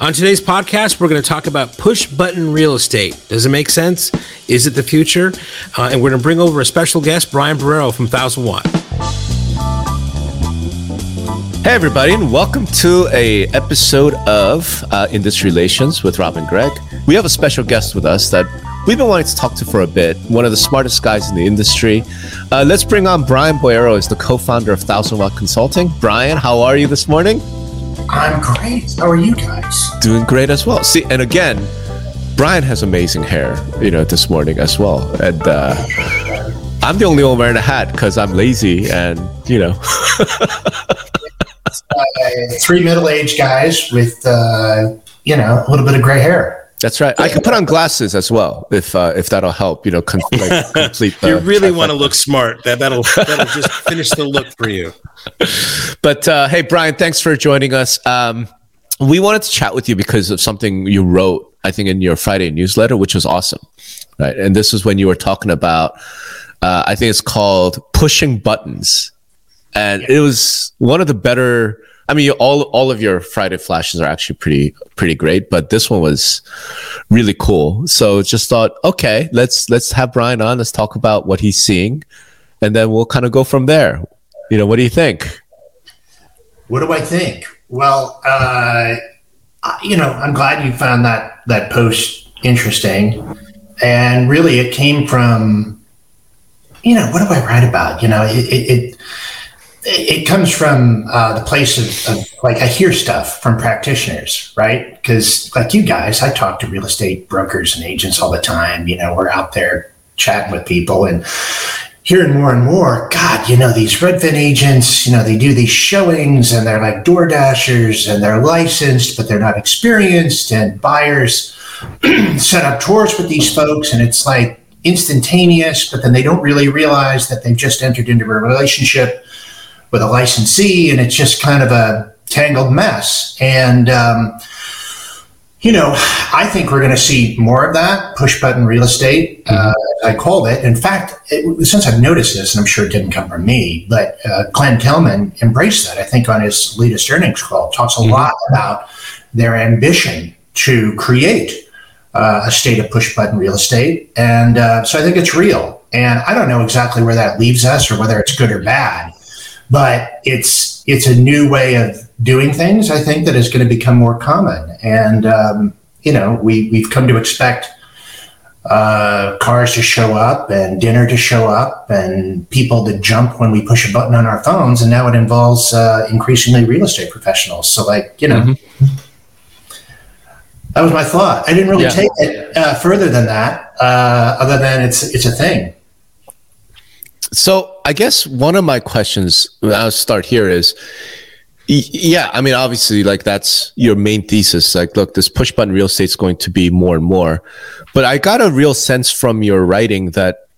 On today's podcast, we're going to talk about push button real estate. Does it make sense? Is it the future? Uh, and we're going to bring over a special guest, Brian Boero from Thousand Watt. Hey everybody, and welcome to a episode of uh, Industry Relations with Rob and Greg. We have a special guest with us that we've been wanting to talk to for a bit. One of the smartest guys in the industry. Uh, let's bring on Brian Boero, is the co-founder of Thousand Watt Consulting. Brian, how are you this morning? I'm great. How are you guys? Doing great as well. See, and again, Brian has amazing hair, you know, this morning as well, and. Uh, I'm the only one wearing a hat because I'm lazy and, you know. uh, three middle-aged guys with uh, you know a little bit of gray hair. That's right. I can put on glasses as well if uh, if that'll help. You know, con- like complete. you really want to look smart. That that'll that'll just finish the look for you. But uh, hey, Brian, thanks for joining us. Um, we wanted to chat with you because of something you wrote, I think, in your Friday newsletter, which was awesome, right? And this was when you were talking about, uh, I think it's called pushing buttons and yeah. it was one of the better. I mean, all all of your Friday flashes are actually pretty pretty great, but this one was really cool. So just thought, okay, let's let's have Brian on. Let's talk about what he's seeing, and then we'll kind of go from there. You know, what do you think? What do I think? Well, uh, you know, I'm glad you found that that post interesting, and really, it came from, you know, what do I write about? You know, it, it, it it comes from uh, the place of, of, like I hear stuff from practitioners, right? Because like you guys, I talk to real estate brokers and agents all the time. You know, we're out there chatting with people and hearing more and more. God, you know, these Redfin agents, you know, they do these showings and they're like door dashers and they're licensed, but they're not experienced. And buyers set up tours with these folks, and it's like instantaneous, but then they don't really realize that they've just entered into a relationship with a licensee, and it's just kind of a tangled mess. And um, you know, I think we're going to see more of that push button real estate. Uh, I called it. In fact, it, since I've noticed this, and I'm sure it didn't come from me, but uh, Glenn Kelman embraced that. I think on his latest earnings call, talks a mm-hmm. lot about their ambition to create uh, a state of push button real estate, and uh, so I think it's real. And I don't know exactly where that leaves us or whether it's good or bad but it's it's a new way of doing things. I think that is going to become more common, and um, you know we we've come to expect uh, cars to show up and dinner to show up and people to jump when we push a button on our phones, and now it involves uh, increasingly real estate professionals. So like you know. Mm-hmm. That was my thought. I didn't really yeah. take it uh, further than that, uh, other than it's it's a thing. So I guess one of my questions, I'll start here is, yeah, I mean, obviously, like that's your main thesis. Like, look, this push button real estate is going to be more and more. But I got a real sense from your writing that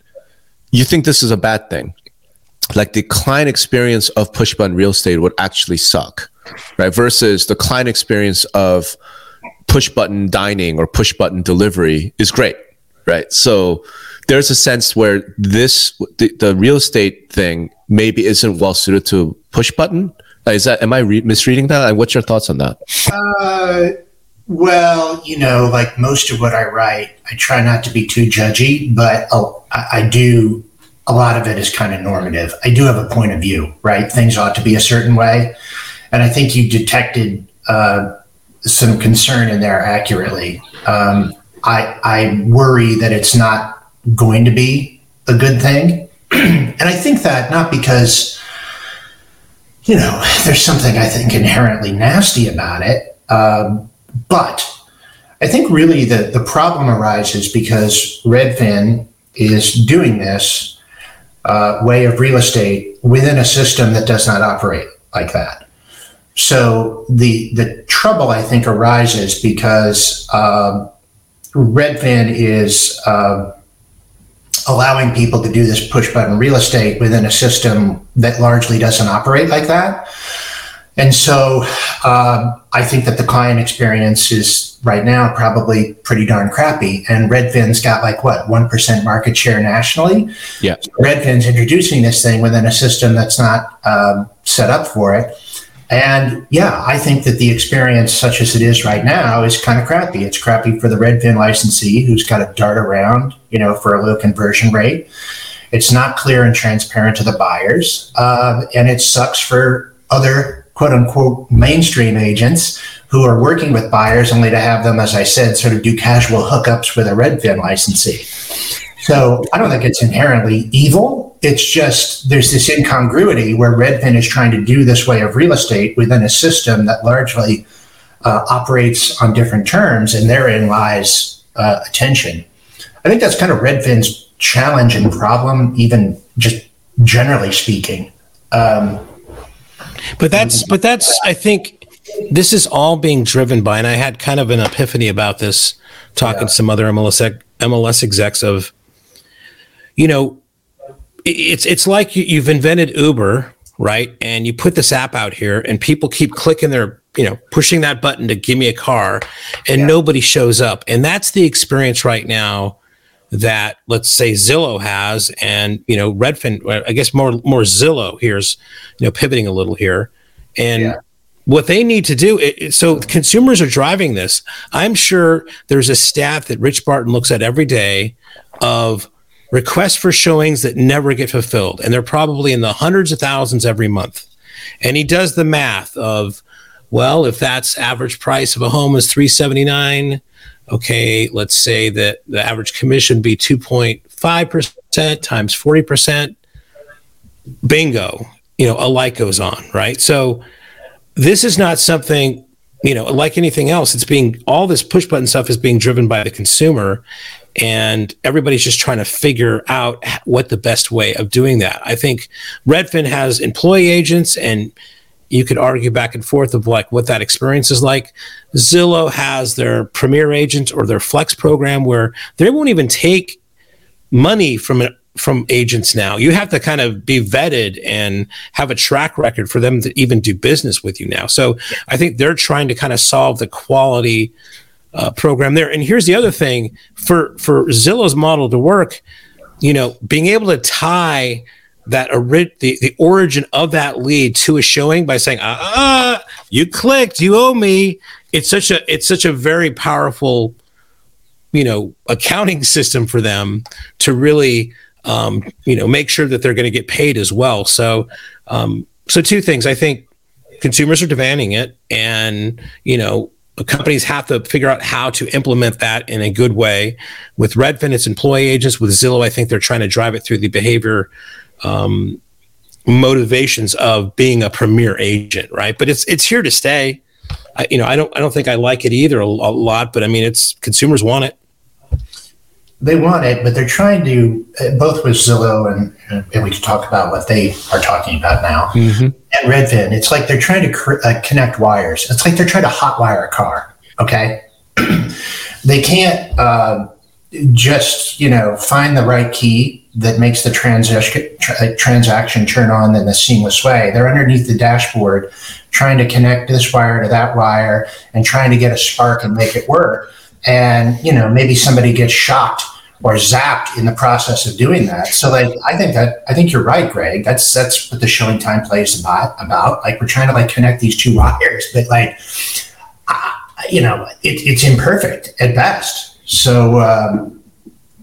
you think this is a bad thing. Like the client experience of push button real estate would actually suck, right? Versus the client experience of push button dining or push button delivery is great, right? So there's a sense where this the, the real estate thing maybe isn't well suited to push button. Is that am I re- misreading that? And What's your thoughts on that? Uh, well, you know, like most of what I write, I try not to be too judgy, but oh, I, I do. A lot of it is kind of normative. I do have a point of view, right? Things ought to be a certain way, and I think you detected uh, some concern in there accurately. Um, I, I worry that it's not going to be a good thing. and I think that not because, you know, there's something I think inherently nasty about it, um, but I think really the, the problem arises because Redfin is doing this uh, way of real estate within a system that does not operate like that. So the the trouble I think arises because uh, Redfin is uh, allowing people to do this push button real estate within a system that largely doesn't operate like that. And so um, I think that the client experience is right now probably pretty darn crappy. And Redfin's got like what, 1% market share nationally? Yeah. So Redfin's introducing this thing within a system that's not um, set up for it. And yeah, I think that the experience, such as it is right now, is kind of crappy. It's crappy for the Redfin licensee who's got to dart around, you know, for a low conversion rate. It's not clear and transparent to the buyers, uh, and it sucks for other quote unquote mainstream agents who are working with buyers only to have them, as I said, sort of do casual hookups with a Redfin licensee. So I don't think it's inherently evil. It's just there's this incongruity where Redfin is trying to do this way of real estate within a system that largely uh, operates on different terms, and therein lies uh, attention. I think that's kind of Redfin's challenge and problem, even just generally speaking. Um, but that's but that's I think this is all being driven by, and I had kind of an epiphany about this talking yeah. to some other MLS MLS execs of, you know, it's it's like you, have invented Uber, right? And you put this app out here, and people keep clicking their, you know, pushing that button to give me a car, and yeah. nobody shows up, and that's the experience right now that let's say Zillow has, and you know Redfin. I guess more more Zillow here's you know pivoting a little here, and yeah. what they need to do. It, so consumers are driving this. I'm sure there's a stat that Rich Barton looks at every day of requests for showings that never get fulfilled, and they're probably in the hundreds of thousands every month. And he does the math of, well, if that's average price of a home is 379 okay, let's say that the average commission be 2.5% times 40%. Bingo, you know, a light goes on, right? So this is not something, you know, like anything else. It's being, all this push button stuff is being driven by the consumer. And everybody's just trying to figure out what the best way of doing that. I think Redfin has employee agents and you could argue back and forth of like what that experience is like. Zillow has their premier agent or their flex program where they won't even take money from from agents now. You have to kind of be vetted and have a track record for them to even do business with you now. So I think they're trying to kind of solve the quality uh, program there. And here's the other thing for for Zillow's model to work, you know, being able to tie that ori- the, the origin of that lead to a showing by saying, ah, uh, you clicked, you owe me. It's such a it's such a very powerful, you know, accounting system for them to really um, you know make sure that they're going to get paid as well. So um, so two things. I think consumers are demanding it, and you know companies have to figure out how to implement that in a good way. With Redfin, it's employee agents. With Zillow, I think they're trying to drive it through the behavior um, motivations of being a premier agent, right? But it's it's here to stay. I, you know, I don't I don't think I like it either a, a lot, but I mean, it's consumers want it. They want it, but they're trying to uh, both with Zillow and and we can talk about what they are talking about now mm-hmm. and Redfin. It's like they're trying to cr- uh, connect wires. It's like they're trying to hotwire a car. Okay, they can't uh, just you know find the right key that makes the transaction tra- transaction turn on in a seamless way. They're underneath the dashboard, trying to connect this wire to that wire and trying to get a spark and make it work. And you know, maybe somebody gets shocked or zapped in the process of doing that. So, like, I think that I think you're right, Greg. That's that's what the ShowingTime play is about. About like we're trying to like connect these two wires, but like, you know, it, it's imperfect at best. So. Um,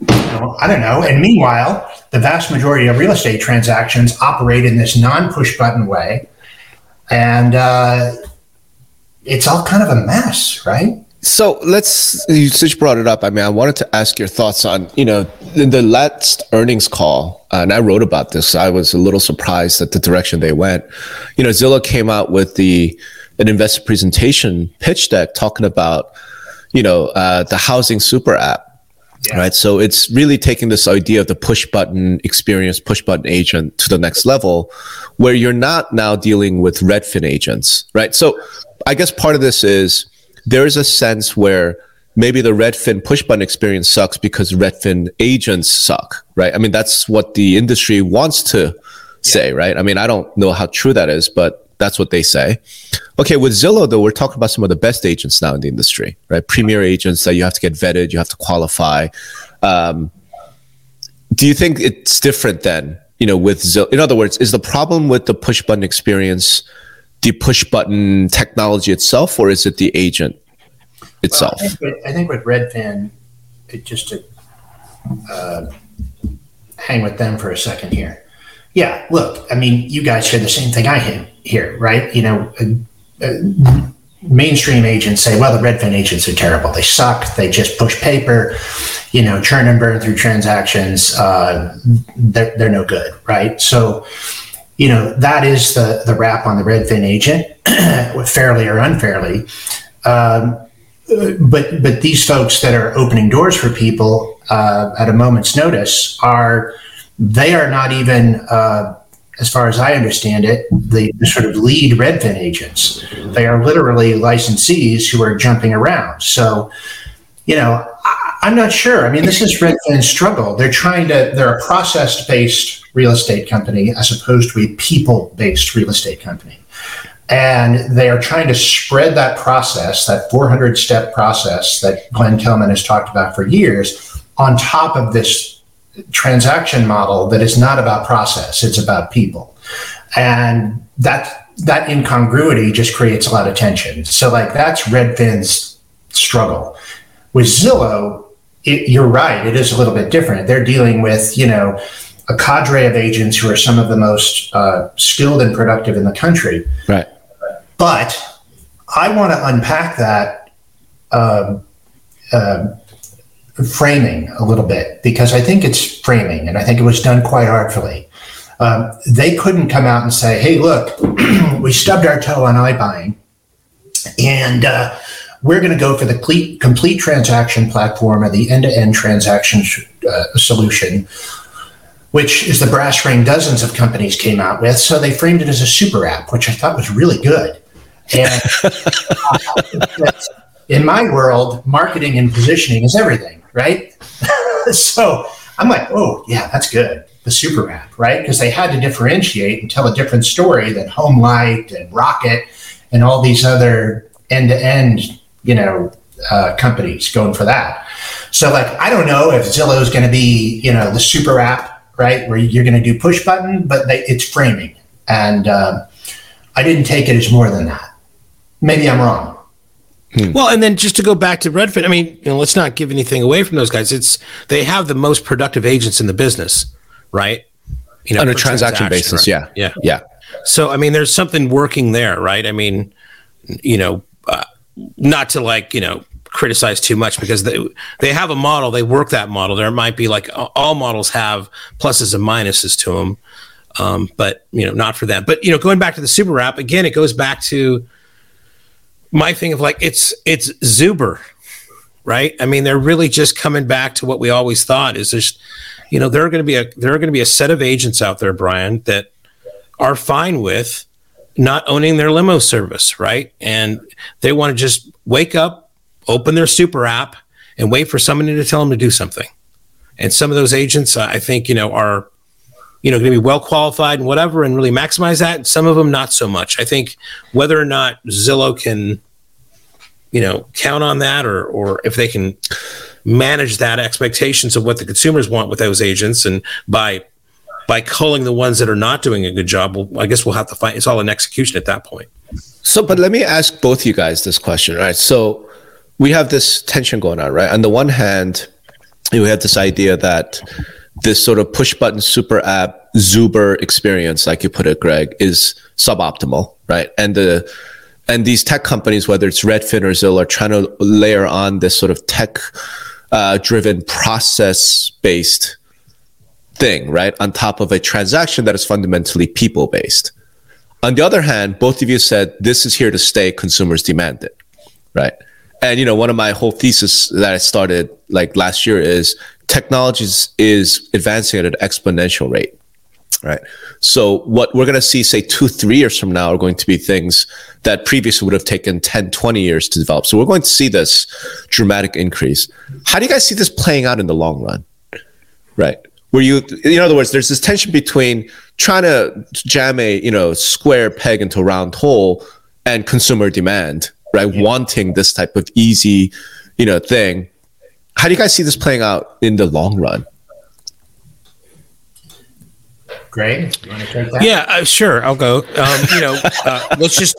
you know, I don't know. And meanwhile, the vast majority of real estate transactions operate in this non-push button way, and uh, it's all kind of a mess, right? So let's you just brought it up. I mean, I wanted to ask your thoughts on you know in the last earnings call, uh, and I wrote about this. I was a little surprised at the direction they went. You know, Zillow came out with the an investor presentation pitch deck talking about you know uh, the housing super app yeah. Right. So it's really taking this idea of the push button experience, push button agent to the next level where you're not now dealing with Redfin agents. Right. So I guess part of this is there's a sense where maybe the Redfin push button experience sucks because Redfin agents suck. Right. I mean, that's what the industry wants to say. Yeah. Right. I mean, I don't know how true that is, but that's what they say. Okay, with Zillow though, we're talking about some of the best agents now in the industry, right? Premier agents that you have to get vetted, you have to qualify. Um, do you think it's different then? You know, with Zillow. In other words, is the problem with the push button experience the push button technology itself, or is it the agent itself? Well, I, think with, I, think with, Redfin, it just to uh, hang with them for a second here. Yeah, look, I mean, you guys hear the same thing I hear, right? You know, uh, uh, mainstream agents say, well, the Redfin agents are terrible. They suck. They just push paper, you know, churn and burn through transactions. Uh, they're, they're no good, right? So, you know, that is the, the rap on the Redfin agent, fairly or unfairly. Um, but but these folks that are opening doors for people uh, at a moment's notice are they are not even uh, as far as I understand it, the, the, sort of lead Redfin agents. They are literally licensees who are jumping around. So, you know, I, am not sure. I mean, this is Redfin's struggle. They're trying to, they're a process based real estate company as opposed to a people based real estate company. And they are trying to spread that process, that 400 step process that Glenn Kelman has talked about for years, on top of this transaction model that is not about process, it's about people. And that that incongruity just creates a lot of tension. So like that's Redfin's struggle. With Zillow, it, you're right, it is a little bit different. They're dealing with, you know, a cadre of agents who are some of the most uh, skilled and productive in the country. Right. But I want to unpack that um, uh, framing a little bit because I think it's framing and I think it was done quite artfully. Um, they couldn't come out and say, hey, look, we stubbed our toe on iBuying and uh, we're going to go for the complete, complete transaction platform or the end to end transaction uh, solution, which is the brass ring dozens of companies came out with. So they framed it as a super app, which I thought was really good. And uh, in my world, marketing and positioning is everything right? so I'm like, oh, yeah, that's good. The super app, right? Because they had to differentiate and tell a different story than Homelight and Rocket and all these other end to end, you know, uh, companies going for that. So, like, I don't know if Zillow is going to be, you know, the super app, right, where you're going to do push button, but they, it's framing. And uh, I didn't take it as more than that. Maybe I'm wrong. Hmm. Well, and then just to go back to Redfin, I mean, you know, let's not give anything away from those guys. It's they have the most productive agents in the business, right? You know, on a transaction, transaction basis, right? yeah, yeah, yeah. So, I mean, there's something working there, right? I mean, you know, uh, not to like, you know, criticize too much because they they have a model, they work that model. There might be like all models have pluses and minuses to them, um, but you know, not for them. But you know, going back to the super app again, it goes back to my thing of like it's it's Zuber, right? I mean, they're really just coming back to what we always thought is just, you know, there are going to be a there are going to be a set of agents out there, Brian, that are fine with not owning their limo service, right? And they want to just wake up, open their super app, and wait for somebody to tell them to do something. And some of those agents, I think, you know, are you know, going to be well qualified and whatever, and really maximize that. And some of them not so much. I think whether or not Zillow can, you know, count on that, or or if they can manage that expectations of what the consumers want with those agents, and by by culling the ones that are not doing a good job, well, I guess we'll have to find. It's all an execution at that point. So, but let me ask both you guys this question, right? So, we have this tension going on, right? On the one hand, we have this idea that this sort of push button super app Zuber experience, like you put it, Greg, is suboptimal, right? And the and these tech companies, whether it's Redfin or Zillow, are trying to layer on this sort of tech uh, driven process based thing, right? On top of a transaction that is fundamentally people based. On the other hand, both of you said this is here to stay, consumers demand it, right? And you know, one of my whole thesis that I started like last year is technology is advancing at an exponential rate right? So what we're going to see say two three years from now are going to be things that previously would have taken 10 20 years to develop. So we're going to see this dramatic increase. How do you guys see this playing out in the long run? Right? Where you in other words there's this tension between trying to jam a you know square peg into a round hole and consumer demand right yeah. wanting this type of easy you know thing how do you guys see this playing out in the long run? Greg, you want to take that? Yeah, uh, sure. I'll go. Um, you know, uh, let's just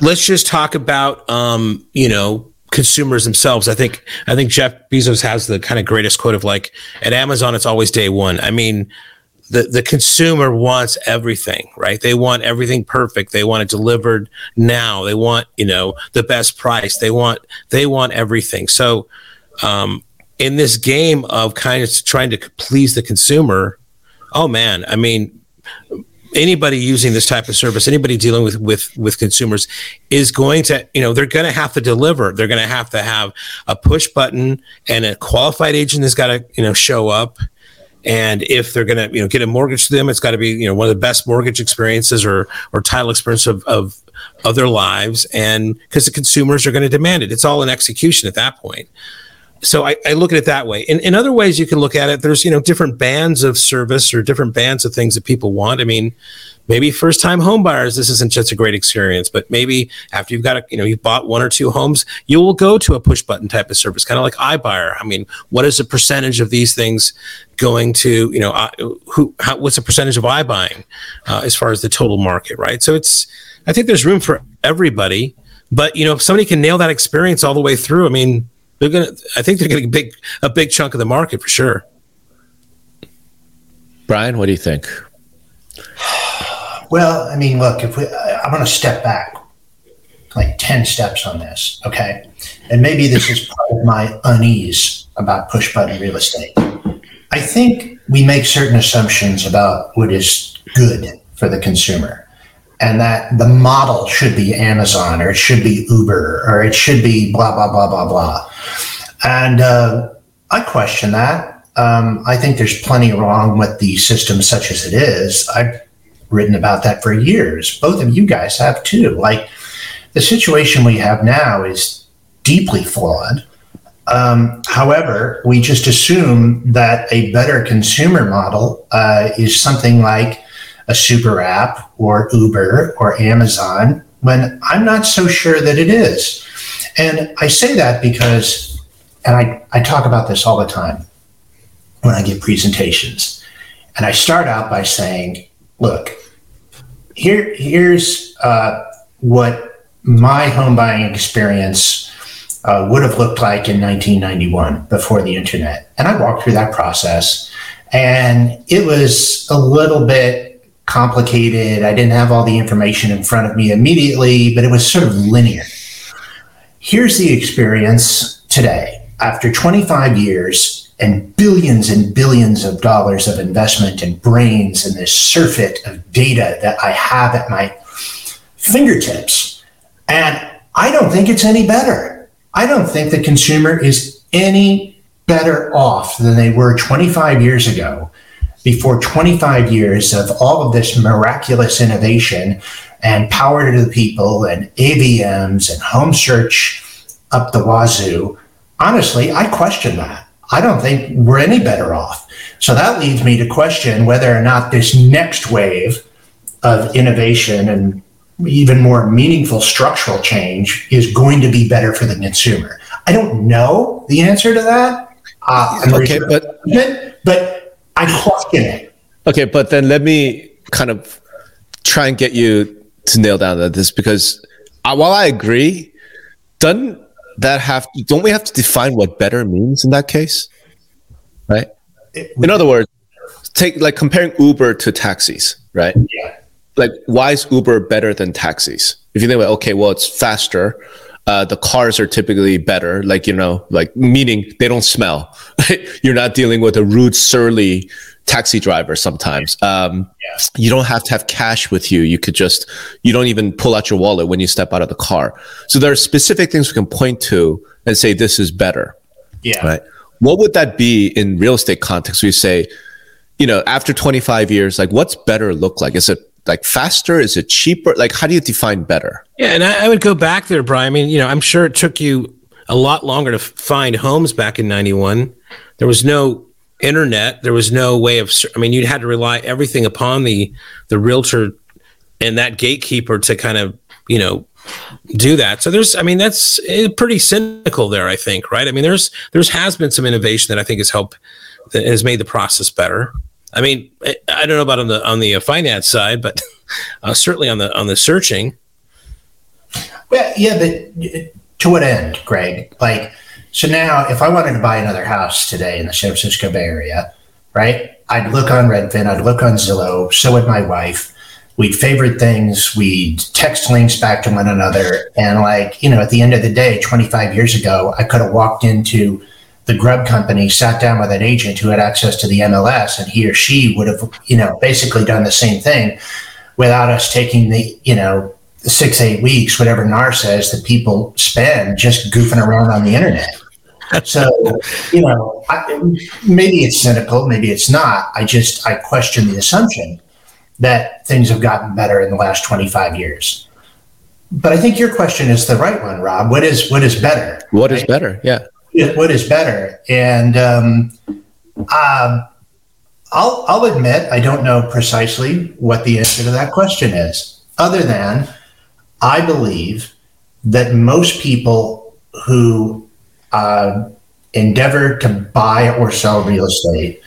let's just talk about um, you know consumers themselves. I think I think Jeff Bezos has the kind of greatest quote of like at Amazon, it's always day one. I mean, the the consumer wants everything, right? They want everything perfect. They want it delivered now. They want you know the best price. They want they want everything. So, um, in this game of kind of trying to please the consumer, oh man, I mean anybody using this type of service, anybody dealing with with with consumers, is going to you know they're going to have to deliver. They're going to have to have a push button, and a qualified agent has got to you know show up. And if they're going to you know get a mortgage to them, it's got to be you know one of the best mortgage experiences or or title experience of of, of their lives, and because the consumers are going to demand it. It's all an execution at that point so I, I, look at it that way. In, in other ways, you can look at it. There's you know different bands of service or different bands of things that people want. I mean, maybe first time home buyers, this isn't just a great experience, but maybe after you've got a, you know you've bought one or two homes, you will go to a push button type of service, kind of like iBuyer. I mean, what is the percentage of these things going to you know uh, who how, what's the percentage of iBuying uh, as far as the total market, right? So it's I think there's room for everybody, but you know if somebody can nail that experience all the way through, I mean they're gonna. I think they're getting a big a big chunk of the market for sure. Brian, what do you think? Well, I mean, look, if we, I'm going to step back like 10 steps on this, okay? And maybe this is part of my unease about push button real estate. I think we make certain assumptions about what is good for the consumer and that the model should be Amazon or it should be Uber or it should be blah, blah, blah, blah, blah. And uh, I question that. Um, I think there's plenty wrong with the system such as it is. I've written about that for years. Both of you guys have too. Like the situation we have now is deeply flawed. Um, however, we just assume that a better consumer model uh, is something like a super app or Uber or Amazon when I'm not so sure that it is. And I say that because, and I, I talk about this all the time when I give presentations. And I start out by saying, look, here, here's uh, what my home buying experience uh, would have looked like in 1991 before the internet. And I walked through that process. And it was a little bit complicated. I didn't have all the information in front of me immediately, but it was sort of linear. Here's the experience today. After 25 years and billions and billions of dollars of investment and brains and this surfeit of data that I have at my fingertips. And I don't think it's any better. I don't think the consumer is any better off than they were 25 years ago before 25 years of all of this miraculous innovation and power to the people and AVMs and home search up the wazoo, honestly, I question that. I don't think we're any better off. So that leads me to question whether or not this next wave of innovation and even more meaningful structural change is going to be better for the consumer. I don't know the answer to that. Uh, okay, but but I question it. Okay, but then let me kind of try and get you to nail down that this because uh, while I agree, doesn't that have don't we have to define what better means in that case? Right? In other words, take like comparing Uber to taxis, right? Yeah. Like why is Uber better than taxis? If you think about okay, well it's faster, uh, the cars are typically better, like, you know, like meaning they don't smell. You're not dealing with a rude, surly taxi driver sometimes. Um, yeah. You don't have to have cash with you. You could just, you don't even pull out your wallet when you step out of the car. So there are specific things we can point to and say, this is better. Yeah. Right. What would that be in real estate context? We say, you know, after 25 years, like what's better look like? Is it like faster? Is it cheaper? Like, how do you define better? Yeah, and I, I would go back there, Brian. I mean, you know, I'm sure it took you a lot longer to find homes back in '91. There was no internet. There was no way of. I mean, you had to rely everything upon the the realtor and that gatekeeper to kind of you know do that. So there's, I mean, that's eh, pretty cynical there. I think, right? I mean, there's there's has been some innovation that I think has helped that has made the process better. I mean, I, don't know about on the on the uh, finance side, but uh, certainly on the on the searching. Well, yeah, but to what end, Greg? Like, so now if I wanted to buy another house today in the San Francisco Bay Area, right? I'd look on Redfin, I'd look on Zillow, so would my wife. We'd favorite things, we'd text links back to one another. And, like, you know, at the end of the day, 25 years ago, I could have walked into the Grubb company, sat down with an agent who had access to the MLS, and he or she would have, you know, basically done the same thing without us taking the, you know, six, eight weeks, whatever NAR says that people spend just goofing around on the internet. So, you know, I, maybe it's cynical, maybe it's not. I just, I question the assumption that things have gotten better in the last 25 years. But I think your question is the right one, Rob. What is, what is better? What right? is better? Yeah. What is better? And, um, uh, I'll, I'll admit I don't know precisely what the answer to that question is, other than I believe that most people who uh, endeavor to buy or sell real estate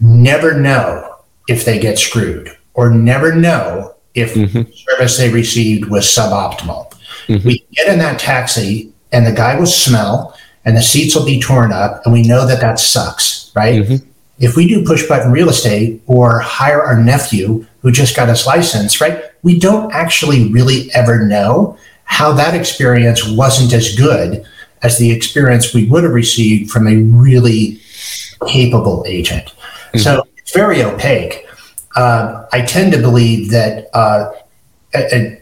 never know if they get screwed or never know if mm-hmm. the service they received was suboptimal. Mm-hmm. We get in that taxi and the guy will smell and the seats will be torn up and we know that that sucks, right? Mm-hmm. If we do push button real estate or hire our nephew who just got his license, right? We don't actually really ever know how that experience wasn't as good as the experience we would have received from a really capable agent. Mm-hmm. So it's very opaque. Uh, I tend to believe that uh, a,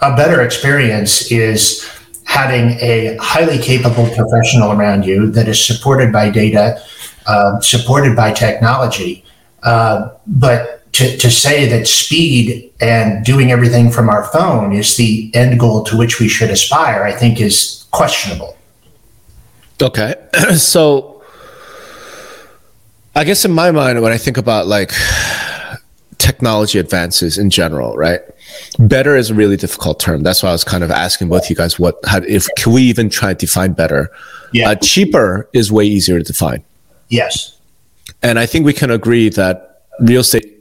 a better experience is having a highly capable professional around you that is supported by data, uh, supported by technology. Uh, but to, to say that speed and doing everything from our phone is the end goal to which we should aspire, I think is questionable. Okay. so I guess in my mind, when I think about like technology advances in general, right? Better is a really difficult term. That's why I was kind of asking both you guys what, how, if can we even try to define better? Yeah. Uh, cheaper is way easier to define. Yes. And I think we can agree that real estate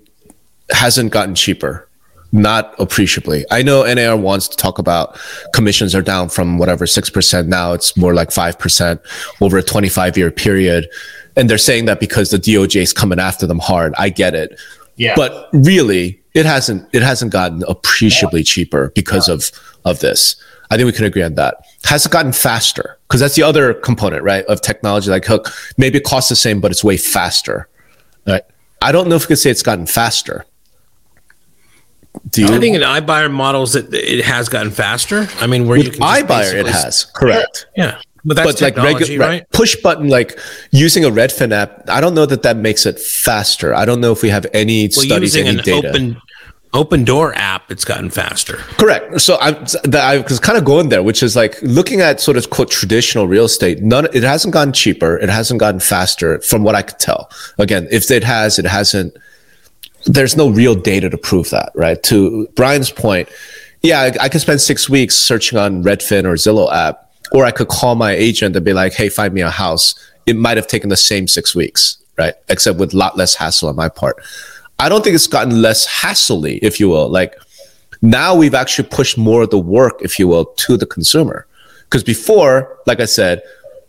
hasn't gotten cheaper not appreciably. I know NAR wants to talk about commissions are down from whatever 6%. Now it's more like 5% over a 25 year period. And they're saying that because the DOJ is coming after them hard. I get it. Yeah. But really, it hasn't it hasn't gotten appreciably cheaper because of of this. I think we can agree on that. Has it gotten faster? Because that's the other component, right, of technology. Like Hook, maybe it costs the same, but it's way faster. Right. I don't know if we could say it's gotten faster. Do you? I think in iBuyer models it, it has gotten faster. I mean, where With you can iBuyer it has correct. Yeah, but that's but like regular right? right? Push button like using a Redfin app. I don't know that that makes it faster. I don't know if we have any well, studies, any data. Open, Opendoor app, it's gotten faster. Correct. So I, I was kind of going there, which is like looking at sort of quote traditional real estate. None, it hasn't gotten cheaper. It hasn't gotten faster, from what I could tell. Again, if it has, it hasn't there's no real data to prove that, right? To Brian's point, yeah, I, I could spend six weeks searching on Redfin or Zillow app, or I could call my agent and be like, hey, find me a house. It might have taken the same six weeks, right? Except with a lot less hassle on my part. I don't think it's gotten less hassly, if you will. Like now we've actually pushed more of the work, if you will, to the consumer. Because before, like I said,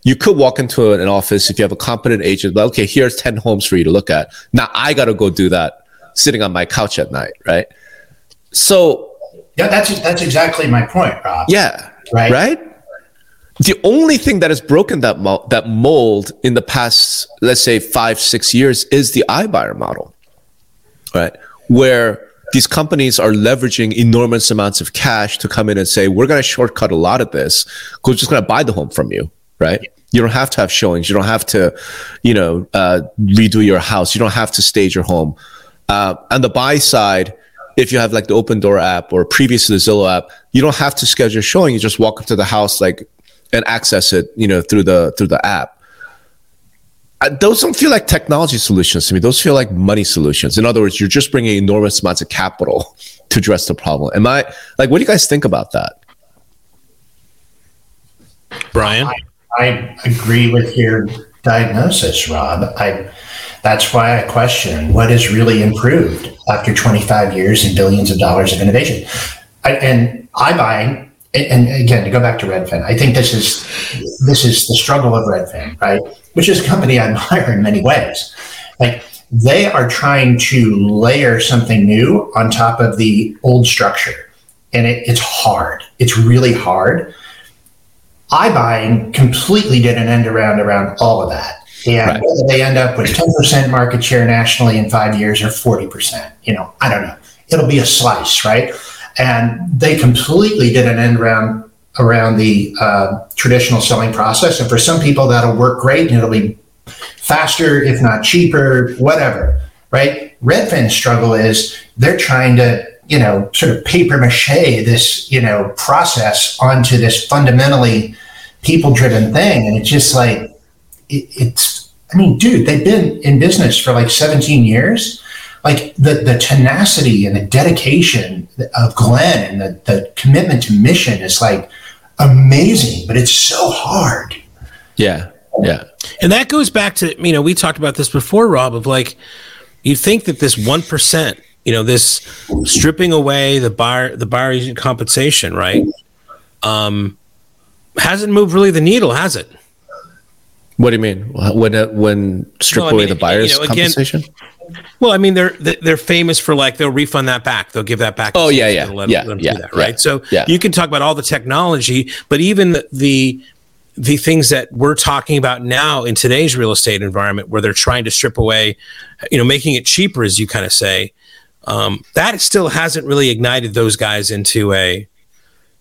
you could walk into an office if you have a competent agent, but okay, here's 10 homes for you to look at. Now I got to go do that sitting on my couch at night, right? So yeah, that's that's exactly my point, Rob. Yeah, right, right. The only thing that has broken that mo- that mold in the past, let's say five six years, is the iBuyer model, right? Where these companies are leveraging enormous amounts of cash to come in and say, we're going to shortcut a lot of this. We're just going to buy the home from you, right? You don't have to have showings. You don't have to, you know, uh, redo your house. You don't have to stage your home. Uh, on the buy side, if you have like the Opendoor app or previous to the Zillow app, you don't have to schedule a showing. You just walk up to the house like and access it, you know, through the through the app. Uh, those don't feel like technology solutions to me. Those feel like money solutions. In other words, you're just bringing enormous amounts of capital to address the problem. Am I like? What do you guys think about that, Brian? I, I agree with your diagnosis, Rob. I That's why I question what has really improved after 25 years and billions of dollars of innovation. I, and iBuying, and again, to go back to Redfin, I think this is this is the struggle of Redfin, right? Which is a company I admire in many ways. Like they are trying to layer something new on top of the old structure, and it, it's hard. It's really hard. iBuying completely did an end around around all of that. And right. whether they end up with 10% market share nationally in five years or 40%, you know, I don't know. It'll be a slice, right? And they completely did an end around around the uh, traditional selling process. And for some people, that'll work great and it'll be faster, if not cheaper, whatever, right? Redfin's struggle is they're trying to, you know, sort of paper mache this, you know, process onto this fundamentally people driven thing. And it's just like, it, it's, I mean, dude, they've been in business for like 17 years. Like the, the tenacity and the dedication of Glenn and the, the commitment to mission is like amazing, but it's so hard. Yeah. Yeah. And that goes back to, you know, we talked about this before, Rob, of like, you think that this 1%, you know, this stripping away the buyer, the buyer agent compensation, right? Um, hasn't moved really the needle, has it? What do you mean? When, uh, when strip well, away mean, the buyer's you know, again, compensation? Well, I mean, they're they're famous for like they'll refund that back. They'll give that back. Oh yeah, yeah, let, yeah, let yeah, that, right. So yeah. you can talk about all the technology, but even the, the the things that we're talking about now in today's real estate environment where they're trying to strip away you know making it cheaper as you kind of say um, that still hasn't really ignited those guys into a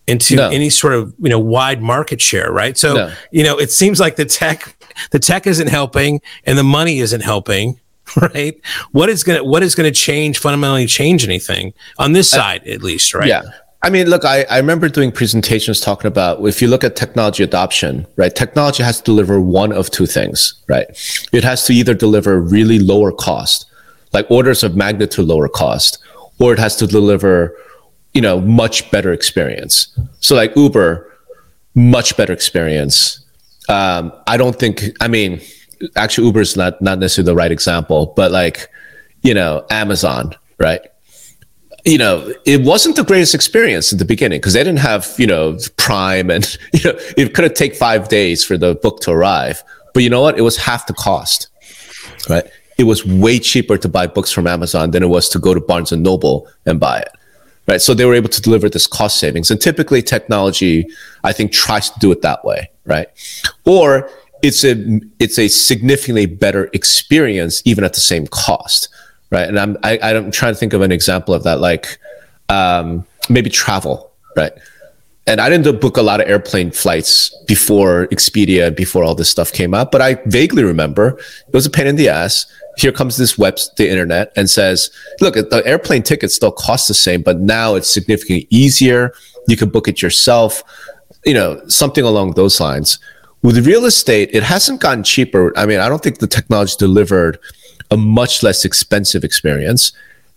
into no. any sort of you know wide market share right so no. you know it seems like the tech the tech isn't helping and the money isn't helping right what is going to what is going to change fundamentally change anything on this side at least right yeah I mean, look, I, I remember doing presentations talking about if you look at technology adoption, right? Technology has to deliver one of two things, right? It has to either deliver really lower cost, like orders of magnitude lower cost, or it has to deliver, you know, much better experience. So like Uber, much better experience. Um, I don't think, I mean, actually Uber is not, not necessarily the right example, but like, you know, Amazon, right? you know, it wasn't the greatest experience at the beginning because they didn't have, you know, Prime and, you know, it could have take five days for the book to arrive. But you know what? It was half the cost, right? It was way cheaper to buy books from Amazon than it was to go to Barnes and Noble and buy it, right? So they were able to deliver this cost savings. And typically technology, I think, tries to do it that way, right? Or it's a, it's a significantly better experience even at the same cost right? And I'm I, I'm trying to think of an example of that, like um, maybe travel, right? And I didn't book a lot of airplane flights before Expedia, before all this stuff came out, but I vaguely remember it was a pain in the ass. Here comes this web, the internet, and says, "Look, the airplane ticket still costs the same, but now it's significantly easier. You can book it yourself." You know, something along those lines. With real estate, it hasn't gotten cheaper. I mean, I don't think the technology delivered a much less expensive experience.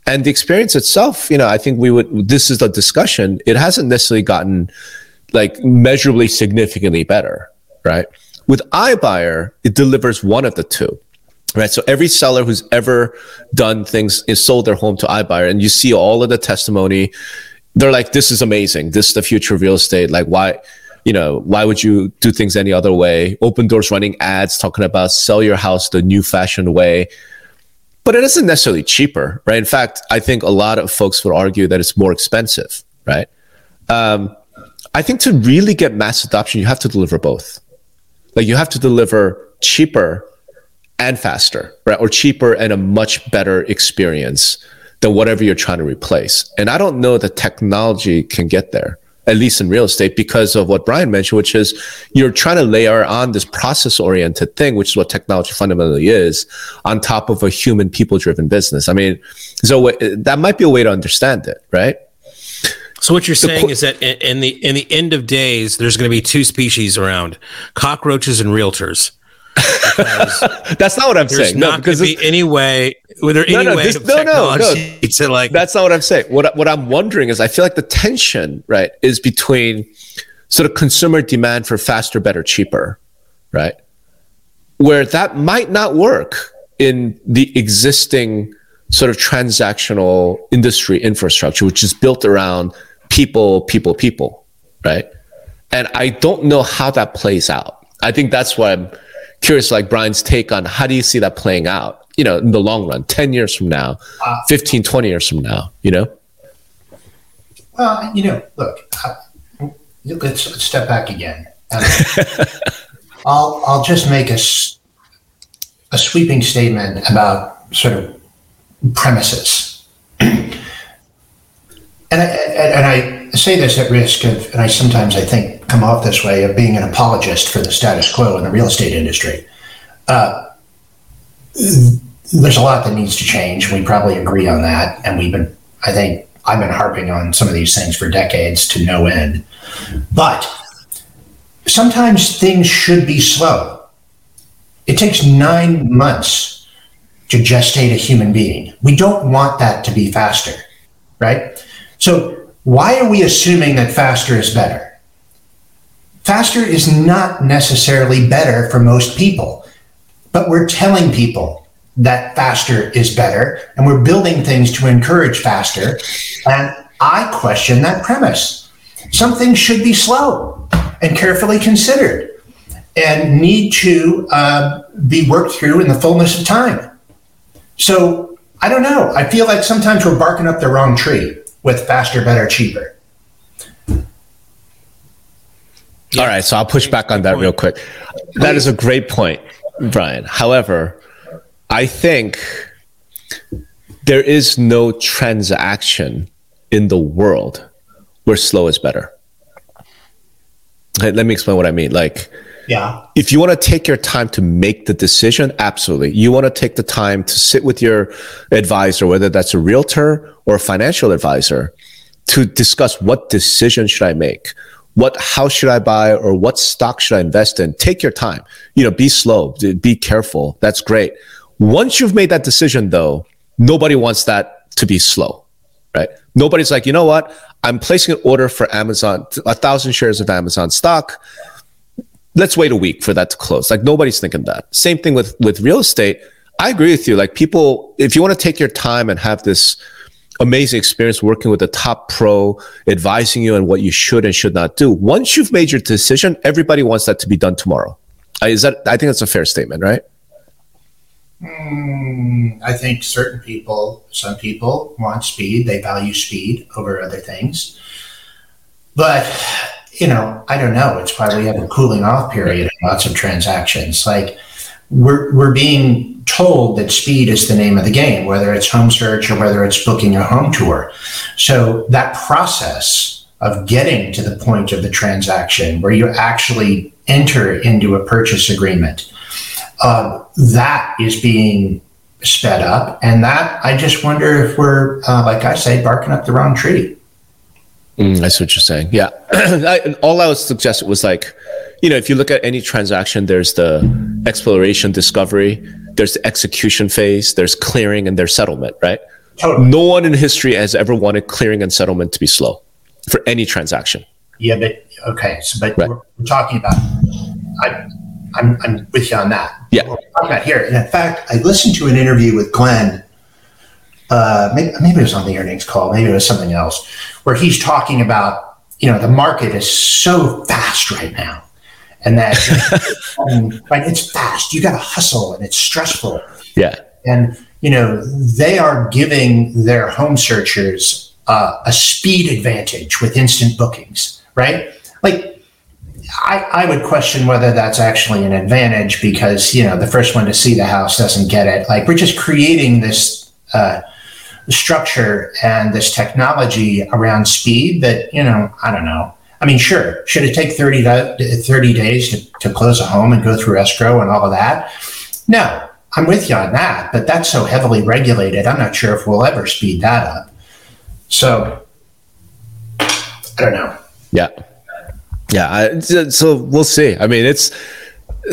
And the experience itself, you know, I think we would, this is the discussion. It hasn't necessarily gotten like measurably significantly better, right? With iBuyer, it delivers one of the two, right? So every seller who's ever done things is sold their home to iBuyer and you see all of the testimony. They're like, this is amazing. This is the future of real estate. Like, why? you know, why would you do things any other way? Opendoor's running ads talking about sell your house the new fashioned way but it isn't necessarily cheaper, right? In fact, I think a lot of folks would argue that it's more expensive, right? Um, I think to really get mass adoption, you have to deliver both. Like you have to deliver cheaper and faster, right? Or cheaper and a much better experience than whatever you're trying to replace. And I don't know that technology can get there at least in real estate, because of what Brian mentioned, which is you're trying to layer on this process oriented thing, which is what technology fundamentally is, on top of a human people driven business. I mean, so that might be a way to understand it, right? So what you're saying qu- is that in the in the end of days, there's going to be two species around: cockroaches and realtors. That's not what I'm saying. No, because be any way. Were there no, any no, way this, no, no, no. to like? That's not what I'm saying. What what I'm wondering is, I feel like the tension, right, is between sort of consumer demand for faster, better, cheaper, right, where that might not work in the existing sort of transactional industry infrastructure, which is built around people, people, people, right? And I don't know how that plays out. I think that's why I'm curious, like Brian's take on how do you see that playing out, you know, in the long run, 10 years from now, uh, 15, 20 years from now, you know? Well, you know, look, uh, let's, let's step back again. Um, I'll, I'll just make a, a sweeping statement about sort of premises. and, I, and I say this at risk of, and I sometimes I think come off this way of being an apologist for the status quo in the real estate industry. Uh, there's a lot that needs to change. We probably agree on that, and we've been, I think, I've been harping on some of these things for decades to no end. But sometimes things should be slow. It takes nine months to gestate a human being. We don't want that to be faster, right? So, why are we assuming that faster is better? Faster is not necessarily better for most people, but we're telling people that faster is better and we're building things to encourage faster. And I question that premise. Some things should be slow and carefully considered and need to uh, be worked through in the fullness of time. So I don't know. I feel like sometimes we're barking up the wrong tree with faster, better, cheaper. All right, so I'll push back on that real quick. That is a great point, Brian. However, I think there is no transaction in the world where slow is better. Let me explain what I mean. Like, yeah. If you want to take your time to make the decision, absolutely. You want to take the time to sit with your advisor, whether that's a realtor or a financial advisor, to discuss what decision should I make? What house should I buy or what stock should I invest in? Take your time. You know, be slow, be careful. That's great. Once you've made that decision though, nobody wants that to be slow, right? Nobody's like, you know what? I'm placing an order for Amazon, a thousand shares of Amazon stock let's wait a week for that to close. Like nobody's thinking that. Same thing with with real estate. I agree with you. Like people, if you want to take your time and have this amazing experience working with a top pro advising you on what you should and should not do, once you've made your decision, everybody wants that to be done tomorrow. Is that? I think that's a fair statement, right? Mm, I think certain people, some people want speed. They value speed over other things. But you know, I don't know. It's why we have a cooling off period lots of transactions. Like we're we're being told that speed is the name of the game, whether it's home search or whether it's booking a home tour. So that process of getting to the point of the transaction where you actually enter into a purchase agreement, uh, that is being sped up, and that I just wonder if we're, uh, like I say, barking up the wrong tree. Mm, see what you're saying. Yeah. I, all I was suggesting was like, you know, if you look at any transaction, there's the exploration, discovery, there's the execution phase, there's clearing, and there's settlement, right? Totally. No one in history has ever wanted clearing and settlement to be slow for any transaction. Yeah, but okay. So, but right. we're, we're, talking about, I, I'm, I'm with you on that. Yeah. We're talking about here. And in fact, I listened to an interview with Glenn uh, maybe, maybe it was on the earnings call, maybe it was something else, where he's talking about, you know, the market is so fast right now. And that, um, right, it's fast. You got to hustle and it's stressful. Yeah. And, you know, they are giving their home searchers uh, a speed advantage with instant bookings, right? Like, I, I would question whether that's actually an advantage because, you know, the first one to see the house doesn't get it. Like, we're just creating this, uh, structure and this technology around speed that, you know, I don't know. I mean, sure, should it take 30, 30 days to, to close a home and go through escrow and all of that? No, I'm with you on that, but that's so heavily regulated. I'm not sure if we'll ever speed that up. So I don't know. Yeah. Yeah. I, so we'll see. I mean, it's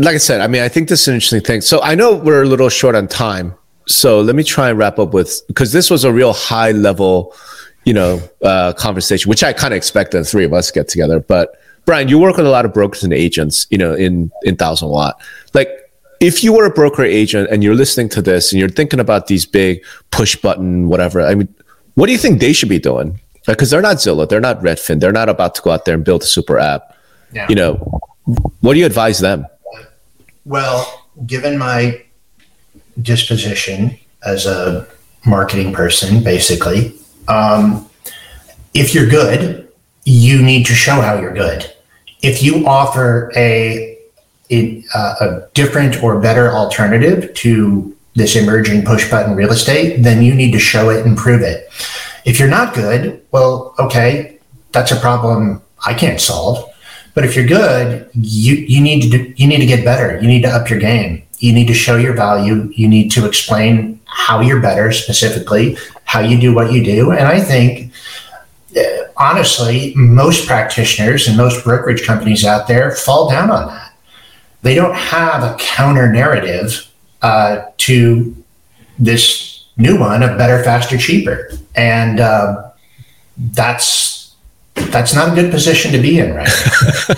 like I said, I mean, I think this is an interesting thing. So I know we're a little short on time, so let me try and wrap up with because this was a real high level, you know, uh, conversation, which I kind of expect the three of us get together. But Brian, you work with a lot of brokers and agents, you know, in in Thousand Watt. Like, if you were a broker agent and you're listening to this and you're thinking about these big push button, whatever, I mean, what do you think they should be doing? Because they're not Zillow, they're not Redfin, they're not about to go out there and build a super app. Yeah. You know, what do you advise them? Well, given my disposition as a marketing person, basically, um, if you're good, you need to show how you're good. If you offer a a, uh, a different or better alternative to this emerging push button real estate, then you need to show it and prove it. If you're not good, well, okay, that's a problem I can't solve. But if you're good, you you need to do, you need to get better. You need to up your game. You need to show your value. You need to explain how you're better specifically, how you do what you do. And I think uh, honestly, most practitioners and most brokerage companies out there fall down on that they don't have a counter narrative uh, to this new one of better, faster, cheaper, and uh, that's that's not a good position to be in, right?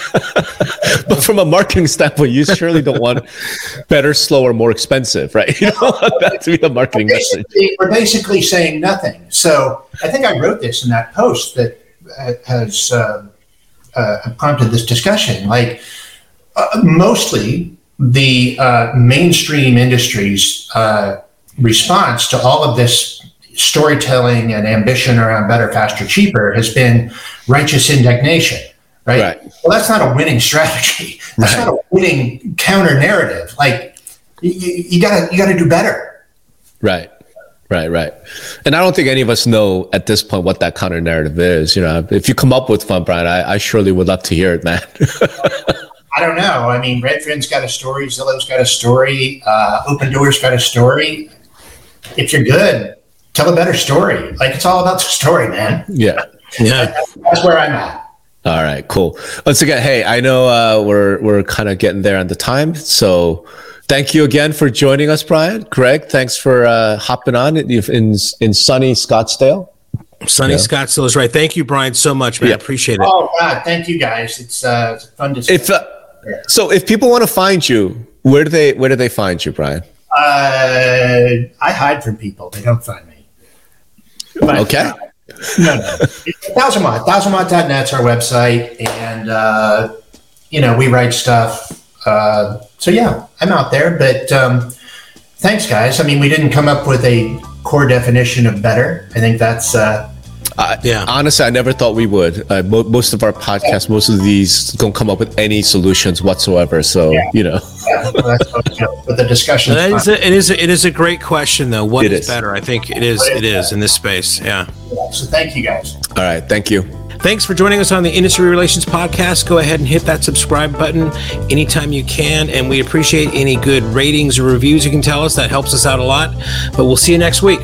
but from a marketing standpoint, you surely don't want better, slower, more expensive, right? You don't want that to be the marketing we're message. We're basically saying nothing. So I think I wrote this in that post that uh, has uh, uh, prompted this discussion. Like uh, mostly the uh, mainstream industry's uh, response to all of this storytelling and ambition around better, faster, cheaper has been righteous indignation. Right? right. Well, that's not a winning strategy. That's right. not a winning counter narrative. Like you, you gotta you gotta do better. Right. Right, right. And I don't think any of us know at this point what that counter narrative is. You know, if you come up with one, Brian, I, I surely would love to hear it, man. I don't know. I mean, Redfin's got a story, Zillow's got a story, uh, Opendoor's got a story. If you're good, tell a better story. Like it's all about the story, man. Yeah, yeah. That's, that's where I'm at. All right, cool. Once again, hey, I know uh, we're we're kind of getting there on the time, so thank you again for joining us, Brian. Greg, thanks for uh, hopping on in in sunny Scottsdale. Sunny yeah. Scottsdale is right. Thank you, Brian, so much, man. Yeah. I appreciate it. Oh God, thank you guys. It's uh, fun to. If uh, so if people want to find you, where do they where do they find you, Brian? Uh, I hide from people; they don't find me. But, okay. Uh, no, no. Thousand Watt. Thousandwatt.net's our website, and uh, you know we write stuff. Uh, so yeah, I'm out there. But um, thanks, guys. I mean, we didn't come up with a core definition of better. I think that's uh, uh, yeah. Honestly, I never thought we would. Uh, mo- most of our podcasts, most of these don't come up with any solutions whatsoever. So yeah. you know. yeah, but the discussion. It is, a, it is. A, it is a great question, though. What is, is, better? I think it is. It is in this space. Yeah. yeah. So thank you, guys. All right. Thank you. Thanks for joining us on the Industry Relations Podcast. Go ahead and hit that subscribe button anytime you can. And we appreciate any good ratings or reviews you can tell us. That helps us out a lot. But we'll see you next week.